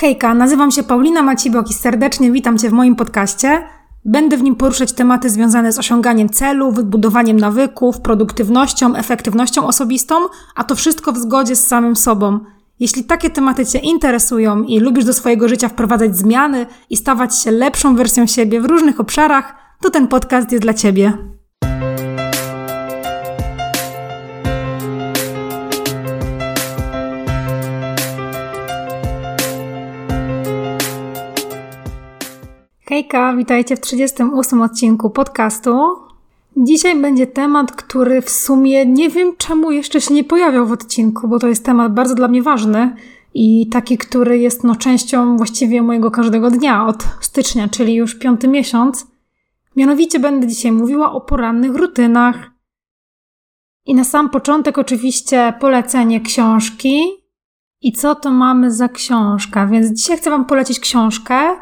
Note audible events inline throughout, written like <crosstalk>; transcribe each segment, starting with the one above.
Hejka, nazywam się Paulina Macibok i serdecznie witam Cię w moim podcaście. Będę w nim poruszać tematy związane z osiąganiem celów, budowaniem nawyków, produktywnością, efektywnością osobistą, a to wszystko w zgodzie z samym sobą. Jeśli takie tematy Cię interesują i lubisz do swojego życia wprowadzać zmiany i stawać się lepszą wersją siebie w różnych obszarach, to ten podcast jest dla Ciebie. Hejka, witajcie w 38 odcinku podcastu. Dzisiaj będzie temat, który w sumie nie wiem czemu jeszcze się nie pojawiał w odcinku, bo to jest temat bardzo dla mnie ważny i taki, który jest no, częścią właściwie mojego każdego dnia od stycznia, czyli już piąty miesiąc. Mianowicie będę dzisiaj mówiła o porannych rutynach. I na sam początek oczywiście polecenie książki. I co to mamy za książka? Więc dzisiaj chcę Wam polecić książkę,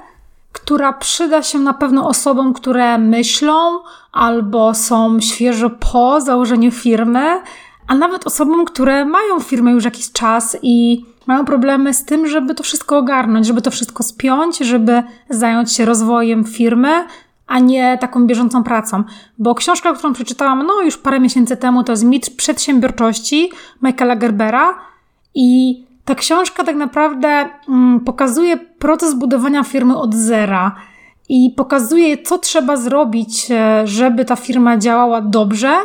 która przyda się na pewno osobom, które myślą albo są świeżo po założeniu firmy, a nawet osobom, które mają firmę już jakiś czas i mają problemy z tym, żeby to wszystko ogarnąć, żeby to wszystko spiąć, żeby zająć się rozwojem firmy, a nie taką bieżącą pracą. Bo książka, którą przeczytałam no już parę miesięcy temu, to jest Mit przedsiębiorczości Michaela Gerbera i ta książka tak naprawdę mm, pokazuje proces budowania firmy od zera i pokazuje, co trzeba zrobić, e, żeby ta firma działała dobrze.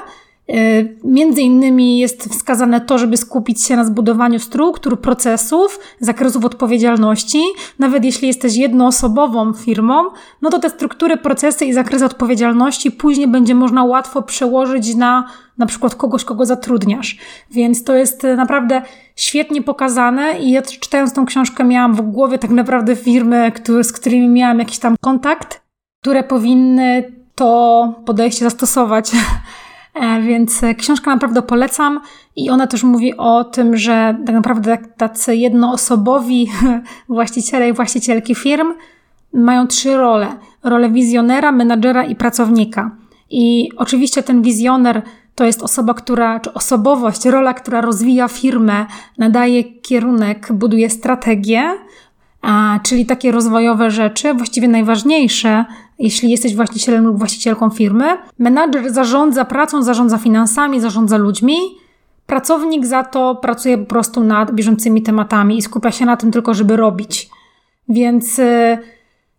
E, między innymi jest wskazane to, żeby skupić się na zbudowaniu struktur, procesów, zakresów odpowiedzialności. Nawet jeśli jesteś jednoosobową firmą, no to te struktury, procesy i zakresy odpowiedzialności później będzie można łatwo przełożyć na na przykład kogoś, kogo zatrudniasz. Więc to jest e, naprawdę świetnie pokazane i ja czytając tą książkę miałam w głowie tak naprawdę firmy, z którymi miałam jakiś tam kontakt, które powinny to podejście zastosować. <laughs> E, więc e, książkę naprawdę polecam i ona też mówi o tym, że tak naprawdę tacy jednoosobowi <laughs> właściciele i właścicielki firm mają trzy role. Rolę wizjonera, menadżera i pracownika. I oczywiście ten wizjoner to jest osoba, która, czy osobowość, rola, która rozwija firmę, nadaje kierunek, buduje strategię, czyli takie rozwojowe rzeczy, właściwie najważniejsze, jeśli jesteś właścicielem lub właścicielką firmy. Menadżer zarządza pracą, zarządza finansami, zarządza ludźmi. Pracownik za to pracuje po prostu nad bieżącymi tematami i skupia się na tym tylko, żeby robić. Więc. Yy,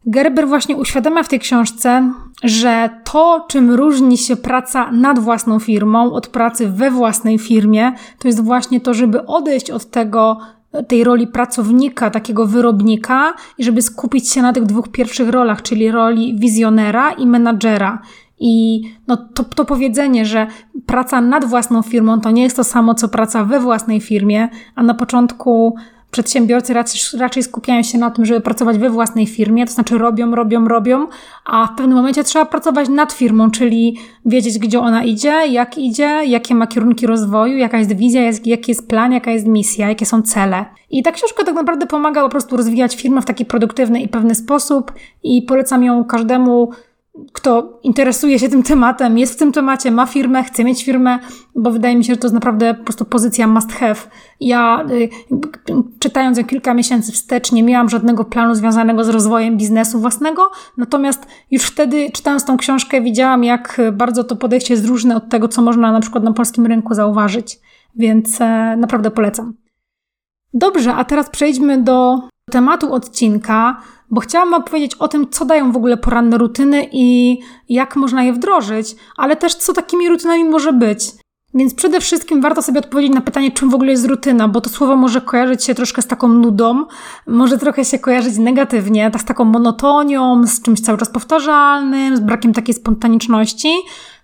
Gerber właśnie uświadamia w tej książce, że to, czym różni się praca nad własną firmą od pracy we własnej firmie, to jest właśnie to, żeby odejść od tego, tej roli pracownika, takiego wyrobnika i żeby skupić się na tych dwóch pierwszych rolach, czyli roli wizjonera i menadżera. I no, to, to powiedzenie, że praca nad własną firmą to nie jest to samo, co praca we własnej firmie, a na początku przedsiębiorcy raczej, raczej skupiają się na tym, żeby pracować we własnej firmie, to znaczy robią, robią, robią, a w pewnym momencie trzeba pracować nad firmą, czyli wiedzieć, gdzie ona idzie, jak idzie, jakie ma kierunki rozwoju, jaka jest wizja, jaki jest plan, jaka jest misja, jakie są cele. I ta książka tak naprawdę pomaga po prostu rozwijać firmę w taki produktywny i pewny sposób i polecam ją każdemu kto interesuje się tym tematem, jest w tym temacie, ma firmę, chce mieć firmę, bo wydaje mi się, że to jest naprawdę po prostu pozycja must have. Ja y, czytając ją kilka miesięcy wstecz nie miałam żadnego planu związanego z rozwojem biznesu własnego, natomiast już wtedy czytając tą książkę widziałam, jak bardzo to podejście jest różne od tego, co można na przykład na polskim rynku zauważyć, więc e, naprawdę polecam. Dobrze, a teraz przejdźmy do tematu odcinka, bo chciałam opowiedzieć o tym, co dają w ogóle poranne rutyny i jak można je wdrożyć, ale też co takimi rutynami może być. Więc przede wszystkim warto sobie odpowiedzieć na pytanie, czym w ogóle jest rutyna, bo to słowo może kojarzyć się troszkę z taką nudą, może trochę się kojarzyć negatywnie, tak z taką monotonią, z czymś cały czas powtarzalnym, z brakiem takiej spontaniczności.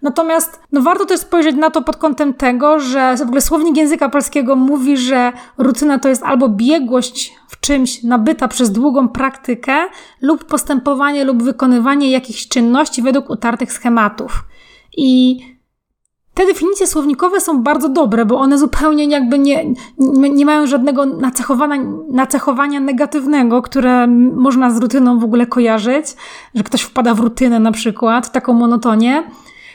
Natomiast no, warto też spojrzeć na to pod kątem tego, że w ogóle słownik języka polskiego mówi, że rutyna to jest albo biegłość w czymś nabyta przez długą praktykę, lub postępowanie lub wykonywanie jakichś czynności według utartych schematów. I te definicje słownikowe są bardzo dobre, bo one zupełnie jakby nie, nie, mają żadnego nacechowania, nacechowania negatywnego, które można z rutyną w ogóle kojarzyć, że ktoś wpada w rutynę na przykład, taką monotonię.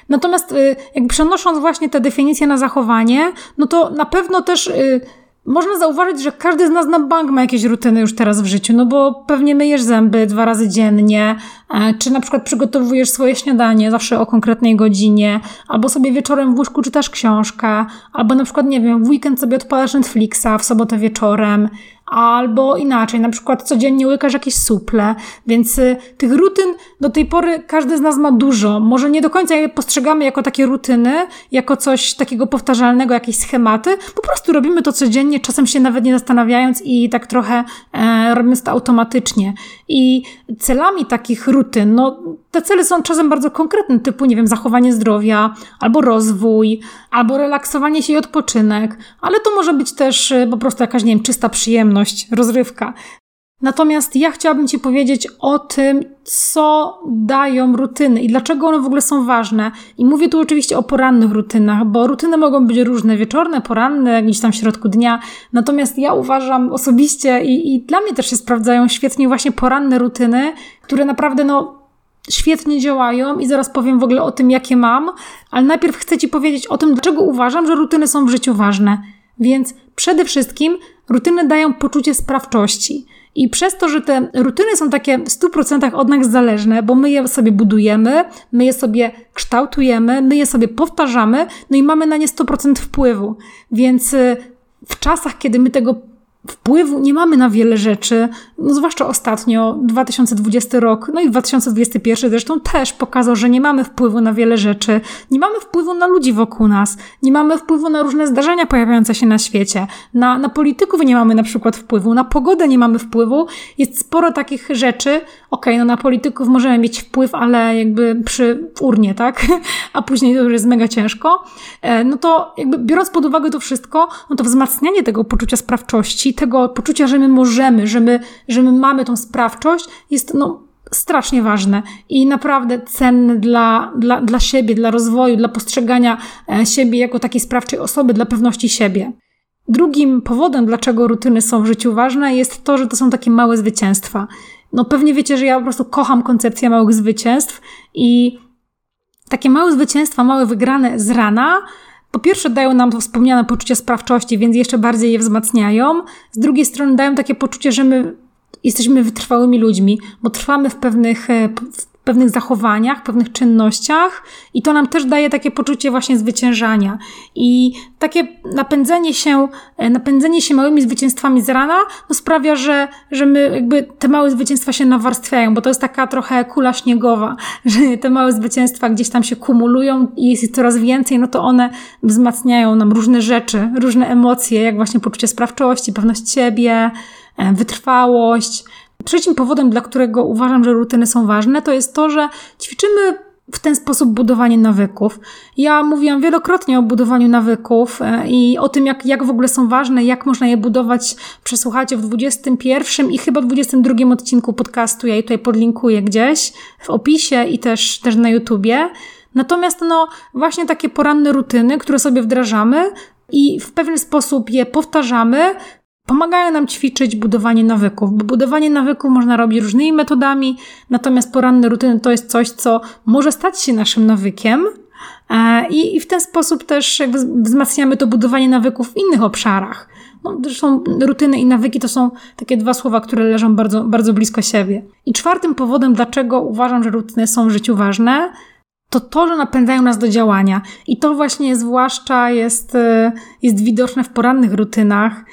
Natomiast y, jak przenosząc właśnie te definicje na zachowanie, no to na pewno też y, można zauważyć, że każdy z nas na bank ma jakieś rutyny już teraz w życiu, no bo pewnie myjesz zęby dwa razy dziennie, e, czy na przykład przygotowujesz swoje śniadanie zawsze o konkretnej godzinie, albo sobie wieczorem w łóżku czytasz książkę, albo na przykład, nie wiem, w weekend sobie odpalasz Netflixa w sobotę wieczorem, albo inaczej, na przykład codziennie łykasz jakieś suple, więc y, tych rutyn do tej pory każdy z nas ma dużo. Może nie do końca je postrzegamy jako takie rutyny, jako coś takiego powtarzalnego, jakieś schematy, po prostu robimy to codziennie, czasem się nawet nie zastanawiając i tak trochę e, robimy to automatycznie. I celami takich rutyn, no te cele są czasem bardzo konkretne, typu, nie wiem, zachowanie zdrowia, albo rozwój, albo relaksowanie się i odpoczynek, ale to może być też y, po prostu jakaś, nie wiem, czysta przyjemność, rozrywka. Natomiast ja chciałabym Ci powiedzieć o tym, co dają rutyny i dlaczego one w ogóle są ważne. I mówię tu oczywiście o porannych rutynach, bo rutyny mogą być różne, wieczorne, poranne, gdzieś tam w środku dnia. Natomiast ja uważam osobiście i, i dla mnie też się sprawdzają świetnie właśnie poranne rutyny, które naprawdę no świetnie działają i zaraz powiem w ogóle o tym, jakie mam, ale najpierw chcę Ci powiedzieć o tym, dlaczego uważam, że rutyny są w życiu ważne. Więc przede wszystkim rutyny dają poczucie sprawczości. I przez to, że te rutyny są takie w 100% od nas zależne, bo my je sobie budujemy, my je sobie kształtujemy, my je sobie powtarzamy, no i mamy na nie 100% wpływu. Więc y, w czasach, kiedy my tego wpływu nie mamy na wiele rzeczy, no zwłaszcza ostatnio, 2020 rok, no i 2021 zresztą też pokazał, że nie mamy wpływu na wiele rzeczy, nie mamy wpływu na ludzi wokół nas, nie mamy wpływu na różne zdarzenia pojawiające się na świecie, na, na polityków nie mamy na przykład wpływu, na pogodę nie mamy wpływu, jest sporo takich rzeczy, okej, okay, no na polityków możemy mieć wpływ, ale jakby przy urnie, tak, <laughs> a później to już jest mega ciężko, e, no to jakby biorąc pod uwagę to wszystko, no to wzmacnianie tego poczucia sprawczości, tego poczucia, że my możemy, że my, że my mamy tą sprawczość, jest no, strasznie ważne i naprawdę cenne dla, dla, dla siebie, dla rozwoju, dla postrzegania e, siebie jako takiej sprawczej osoby, dla pewności siebie. Drugim powodem, dlaczego rutyny są w życiu ważne, jest to, że to są takie małe zwycięstwa. No pewnie wiecie, że ja po prostu kocham koncepcję małych zwycięstw i takie małe zwycięstwa, małe wygrane z rana po pierwsze dają nam to wspomniane poczucie sprawczości, więc jeszcze bardziej je wzmacniają. Z drugiej strony dają takie poczucie, że my jesteśmy wytrwałymi ludźmi, bo trwamy w pewnych, e, w pewnych zachowaniach, pewnych czynnościach i to nam też daje takie poczucie właśnie zwyciężania. I takie napędzenie się, e, napędzenie się małymi zwycięstwami z rana no sprawia, że, że my jakby te małe zwycięstwa się nawarstwiają, bo to jest taka trochę kula śniegowa, <laughs> że te małe zwycięstwa gdzieś tam się kumulują i jest ich coraz więcej, no to one wzmacniają nam różne rzeczy, różne emocje, jak właśnie poczucie sprawczości, pewność siebie, e, wytrwałość, Trzecim powodem, dla którego uważam, że rutyny są ważne, to jest to, że ćwiczymy w ten sposób budowanie nawyków. Ja mówiłam wielokrotnie o budowaniu nawyków e, i o tym, jak, jak w ogóle są ważne, jak można je budować. Przesłuchajcie w 21 i chyba 22 odcinku podcastu. Ja je tutaj podlinkuję gdzieś w opisie i też, też na YouTubie. Natomiast no, właśnie takie poranne rutyny, które sobie wdrażamy i w pewien sposób je powtarzamy, Pomagają nam ćwiczyć budowanie nawyków, bo budowanie nawyków można robić różnymi metodami, natomiast poranne rutyny to jest coś, co może stać się naszym nawykiem, e, i, w ten sposób też wzmacniamy to budowanie nawyków w innych obszarach. No, zresztą rutyny i nawyki to są takie dwa słowa, które leżą bardzo, bardzo blisko siebie. I czwartym powodem, dlaczego uważam, że rutyny są w życiu ważne, to to, że napędzają nas do działania. I to właśnie zwłaszcza jest, e, jest widoczne w porannych rutynach,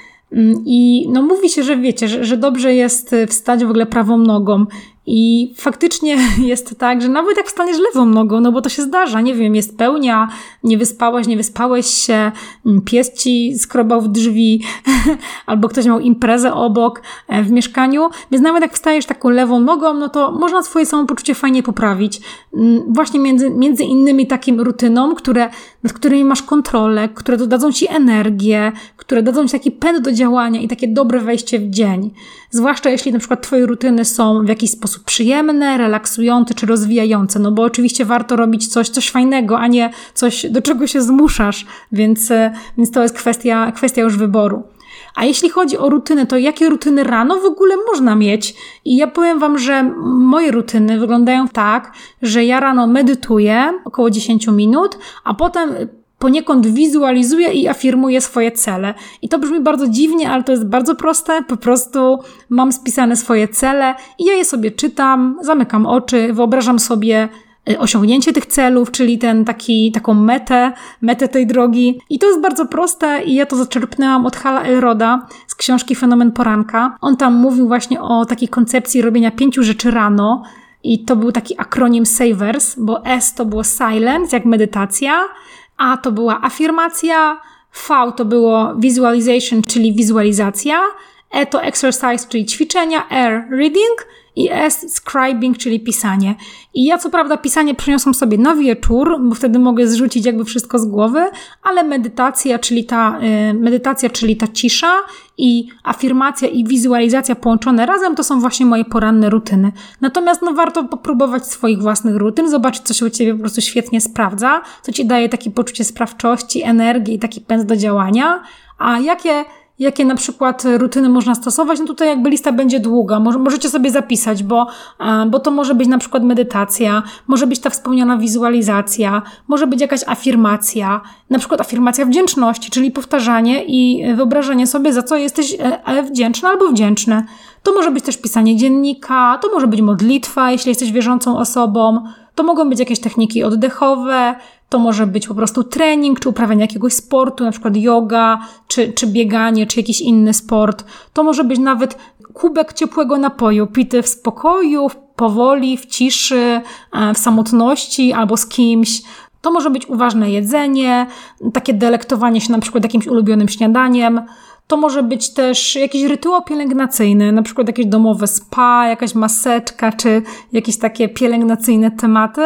I no mówi się, że wiecie, że, że dobrze jest y, wstać w ogóle prawą nogą i faktycznie <laughs> jest tak, że nawet jak wstaniesz lewą nogą, no bo to się zdarza, nie wiem, jest pełnia, nie wyspałeś, nie wyspałeś się, mm, pies ci skrobał w drzwi, <laughs> albo ktoś miał imprezę obok e, w mieszkaniu, więc nawet jak wstajesz taką lewą nogą, no to można swoje samopoczucie fajnie poprawić. Mm, właśnie między, między innymi takim rutynom, które, nad którymi masz kontrolę, które dodadzą ci energię, które dadzą ci taki pęd do działania i takie dobre wejście w dzień. Zwłaszcza jeśli na przykład twoje rutyny są w jakiś sposób przyjemne, relaksujące czy rozwijające, no bo oczywiście warto robić coś, coś fajnego, a nie coś, do czego się zmuszasz, więc, e, więc to jest kwestia, kwestia już wyboru. A jeśli chodzi o rutyny, to jakie rutyny rano w ogóle można mieć? I ja powiem Wam, że moje rutyny wyglądają tak, że ja rano medytuję około 10 minut, a potem poniekąd wizualizuje i afirmuje swoje cele. I to brzmi bardzo dziwnie, ale to jest bardzo proste. Po prostu mam spisane swoje cele i ja je sobie czytam, zamykam oczy, wyobrażam sobie Y, osiągnięcie tych celów, czyli ten taki, taką metę, metę tej drogi. I to jest bardzo proste i ja to zaczerpnęłam od Hala Elroda z książki Fenomen Poranka. On tam mówił właśnie o takiej koncepcji robienia pięciu rzeczy rano i to był taki akronim SAVERS, bo S to było silence, jak medytacja, A to była afirmacja, V to było visualization, czyli wizualizacja, E to exercise, czyli ćwiczenia, R reading i S scribing, czyli pisanie. I ja co prawda pisanie przeniosłam sobie na wieczór, bo wtedy mogę zrzucić jakby wszystko z głowy, ale medytacja, czyli ta y, medytacja, czyli ta cisza i afirmacja i wizualizacja połączone razem to są właśnie moje poranne rutyny. Natomiast no warto popróbować swoich własnych rutyn, zobaczyć co się u ciebie po prostu świetnie sprawdza, co ci daje takie poczucie sprawczości, energii i taki pęd do działania, a jakie jakie na przykład rutyny można stosować, no tutaj jakby lista będzie długa. możecie sobie zapisać, bo, bo to może być na przykład medytacja, może być ta wspomniana wizualizacja, może być jakaś afirmacja, na przykład afirmacja wdzięczności, czyli powtarzanie i wyobrażenie sobie, za co jesteś e, e, wdzięczna albo wdzięczny. To może być też pisanie dziennika, to może być modlitwa, jeśli jesteś wierzącą osobą, to mogą być jakieś techniki oddechowe, to może być po prostu trening, czy uprawianie jakiegoś sportu, na przykład yoga, czy, czy bieganie, czy jakiś inny sport. To może być nawet kubek ciepłego napoju, pity w spokoju, powoli, w ciszy, e, w samotności albo z kimś. To może być uważne jedzenie, takie delektowanie się na przykład jakimś ulubionym śniadaniem. To może być też jakiś rytuał pielęgnacyjny, na przykład jakieś domowe spa, jakaś maseczka, czy jakieś takie pielęgnacyjne tematy.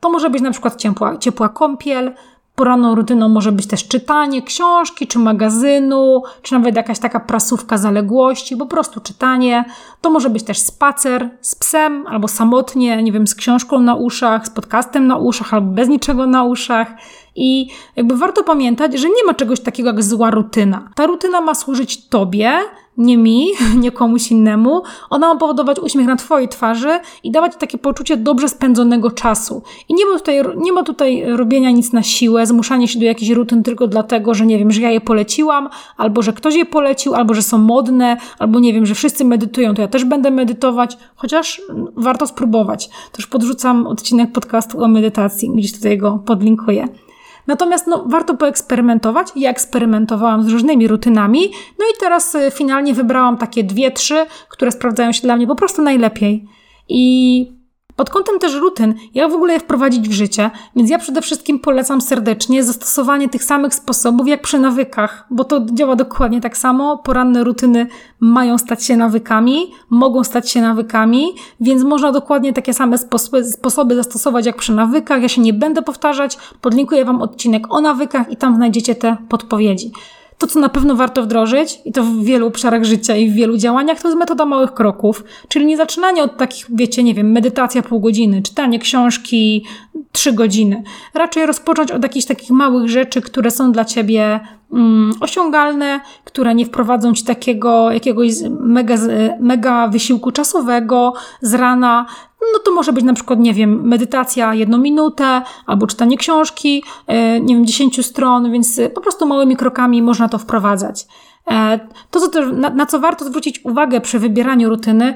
To może być na przykład ciepła, ciepła kąpiel, Poranną rutyną może być też czytanie książki, czy magazynu, czy nawet jakaś taka prasówka zaległości, po prostu czytanie. To może być też spacer z psem, albo samotnie, nie wiem, z książką na uszach, z podcastem na uszach, albo bez niczego na uszach. I jakby warto pamiętać, że nie ma czegoś takiego jak zła rutyna. Ta rutyna ma służyć Tobie, nie mi, <laughs> nie komuś innemu. Ona ma powodować uśmiech na Twojej twarzy i dawać takie poczucie dobrze spędzonego czasu. I nie ma tutaj, nie ma tutaj robienia nic na siłę, zmuszania się do jakichś rutyn tylko dlatego, że nie wiem, że ja je poleciłam, albo że ktoś je polecił, albo że są modne, albo nie wiem, że wszyscy medytują, to ja też będę medytować, chociaż warto spróbować. Też podrzucam odcinek podcastu o medytacji, gdzieś tutaj go podlinkuję. Natomiast no, warto poeksperymentować. Ja eksperymentowałam z różnymi rutynami, no i teraz y, finalnie wybrałam takie dwie, trzy, które sprawdzają się dla mnie po prostu najlepiej. I pod kątem też rutyn, jak w ogóle je wprowadzić w życie, więc ja przede wszystkim polecam serdecznie zastosowanie tych samych sposobów jak przy nawykach, bo to działa dokładnie tak samo. Poranne rutyny mają stać się nawykami, mogą stać się nawykami, więc można dokładnie takie same sposoby, sposoby zastosować jak przy nawykach. Ja się nie będę powtarzać, podlinkuję Wam odcinek o nawykach i tam znajdziecie te podpowiedzi. To, co na pewno warto wdrożyć, i to w wielu obszarach życia i w wielu działaniach, to jest metoda małych kroków. Czyli nie zaczynanie od takich, wiecie, nie wiem, medytacja pół godziny, czytanie książki trzy godziny. Raczej rozpocząć od jakichś takich małych rzeczy, które są dla ciebie mm, osiągalne, które nie wprowadzą ci takiego jakiegoś mega, mega wysiłku czasowego z rana, no to może być na przykład, nie wiem, medytacja jedną minutę, albo czytanie książki, e, nie wiem, dziesięciu stron, więc po prostu małymi krokami można to wprowadzać. E, to, na co warto zwrócić uwagę przy wybieraniu rutyny,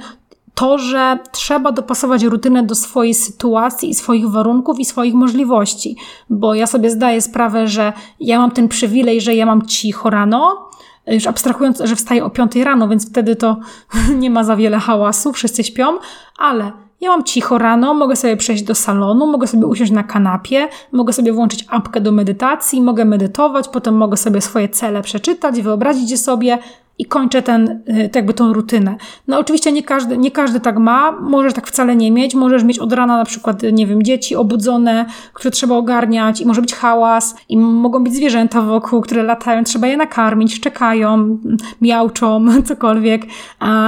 to, że trzeba dopasować rutynę do swojej sytuacji i swoich warunków i swoich możliwości. Bo ja sobie zdaję sprawę, że ja mam ten przywilej, że ja mam cicho rano, już abstrahując, że wstaję o 5 rano, więc wtedy to <laughs> nie ma za wiele hałasu, wszyscy śpią, ale ja mam cicho rano, mogę sobie przejść do salonu, mogę sobie usiąść na kanapie, mogę sobie włączyć apkę do medytacji, mogę medytować, potem mogę sobie swoje cele przeczytać, wyobrazić je sobie, i kończę ten, y, jakby tą rutynę. No oczywiście nie każdy, nie każdy tak ma, możesz tak wcale nie mieć, możesz mieć od rana na przykład, nie wiem, dzieci obudzone, które trzeba ogarniać i może być hałas i mogą być zwierzęta wokół, które latają, trzeba je nakarmić, szczekają, miauczą, <laughs> cokolwiek.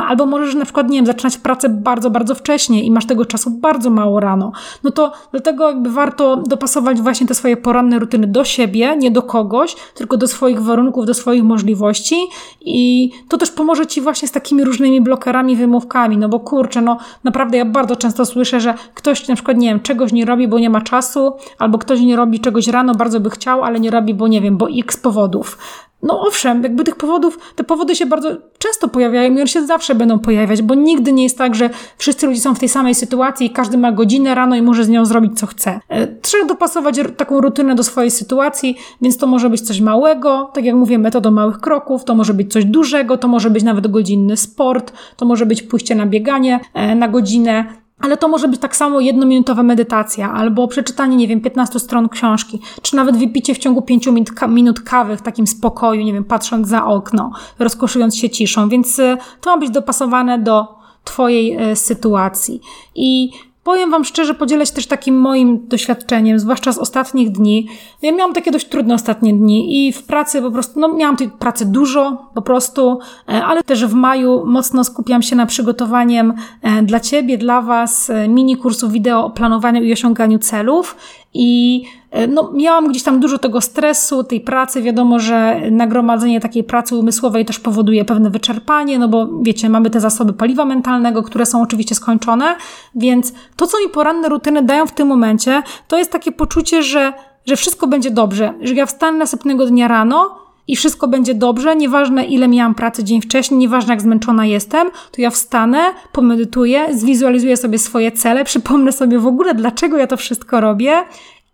Albo możesz na przykład, nie wiem, zaczynać pracę bardzo, bardzo wcześnie i masz tego czasu bardzo mało rano. No to dlatego jakby warto dopasować właśnie te swoje poranne rutyny do siebie, nie do kogoś, tylko do swoich warunków, do swoich możliwości i I to też pomoże Ci właśnie z takimi różnymi blokerami, wymówkami, no bo kurczę, no naprawdę ja bardzo często słyszę, że ktoś na przykład, nie wiem, czegoś nie robi, bo nie ma czasu, albo ktoś nie robi czegoś rano, bardzo by chciał, ale nie robi, bo nie wiem, bo x powodów. No owszem, jakby tych powodów, te powody się bardzo często pojawiają i one się zawsze będą pojawiać, bo nigdy nie jest tak, że wszyscy ludzie są w tej samej sytuacji i każdy ma godzinę rano i może z nią zrobić co chce. E, trzeba dopasować taką rutynę do swojej sytuacji, więc to może być coś małego, tak jak mówię, metodą małych kroków, to może być coś dużego, to może być nawet godzinny sport, to może być pójście na bieganie e, na godzinę, ale to może być tak samo jednominutowa medytacja, albo przeczytanie, nie wiem, 15 stron książki, czy nawet wypicie w ciągu 5 minut kawy w takim spokoju, nie wiem, patrząc za okno, rozkoszując się ciszą. Więc e, to ma być dopasowane do Twojej e, sytuacji. I Powiem Wam szczerze, podzielę się też takim moim doświadczeniem, zwłaszcza z ostatnich dni. Ja miałam takie dość trudne ostatnie dni i w pracy po prostu, no miałam tej pracy dużo po prostu, e, ale też w maju mocno skupiam się na przygotowaniem dla Ciebie, dla Was e, mini kursu wideo o planowaniu i osiąganiu celów i no, miałam gdzieś tam dużo tego stresu, tej pracy. Wiadomo, że nagromadzenie takiej pracy umysłowej też powoduje pewne wyczerpanie, no bo wiecie, mamy te zasoby paliwa mentalnego, które są oczywiście skończone, więc to, co mi poranne rutyny dają w tym momencie, to jest takie poczucie, że, że wszystko będzie dobrze, że ja wstanę następnego dnia rano, i wszystko będzie dobrze, nieważne ile miałam pracy dzień wcześniej, nieważne jak zmęczona jestem, to ja wstanę, pomedytuję, zwizualizuję sobie swoje cele, przypomnę sobie w ogóle, dlaczego ja to wszystko robię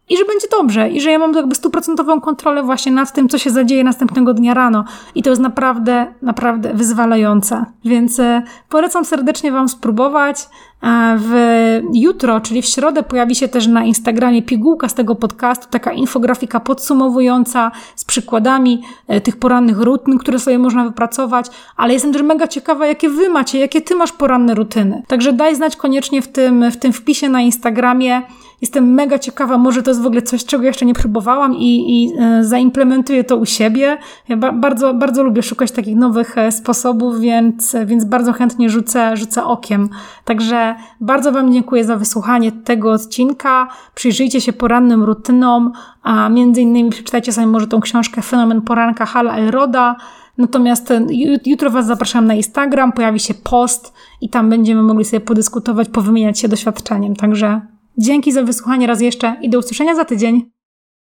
i że będzie dobrze, i że ja mam jakby stuprocentową kontrolę właśnie nad tym, co się zadzieje następnego dnia rano. I to jest naprawdę, naprawdę wyzwalające. Więc e, polecam serdecznie Wam spróbować. W jutro, czyli w środę, pojawi się też na Instagramie pigułka z tego podcastu, taka infografika podsumowująca z przykładami e, tych porannych rutyn, które sobie można wypracować, ale jestem też mega ciekawa, jakie wy macie, jakie ty masz poranne rutyny. Także daj znać koniecznie w tym, w tym wpisie na Instagramie. Jestem mega ciekawa, może to jest w ogóle coś, czego jeszcze nie próbowałam i, i e, zaimplementuję to u siebie. Ja ba bardzo, bardzo lubię szukać takich nowych e, sposobów, więc, więc bardzo chętnie rzucę, rzucę okiem. Także bardzo Wam dziękuję za wysłuchanie tego odcinka. Przyjrzyjcie się porannym rutynom, a między innymi przeczytajcie sobie może tą książkę Fenomen Poranka Hala Elroda. Natomiast e, jutro Was zapraszam na Instagram, pojawi się post i tam będziemy mogli sobie podyskutować, powymieniać się doświadczeniem. Także dzięki za wysłuchanie raz jeszcze i do usłyszenia za tydzień.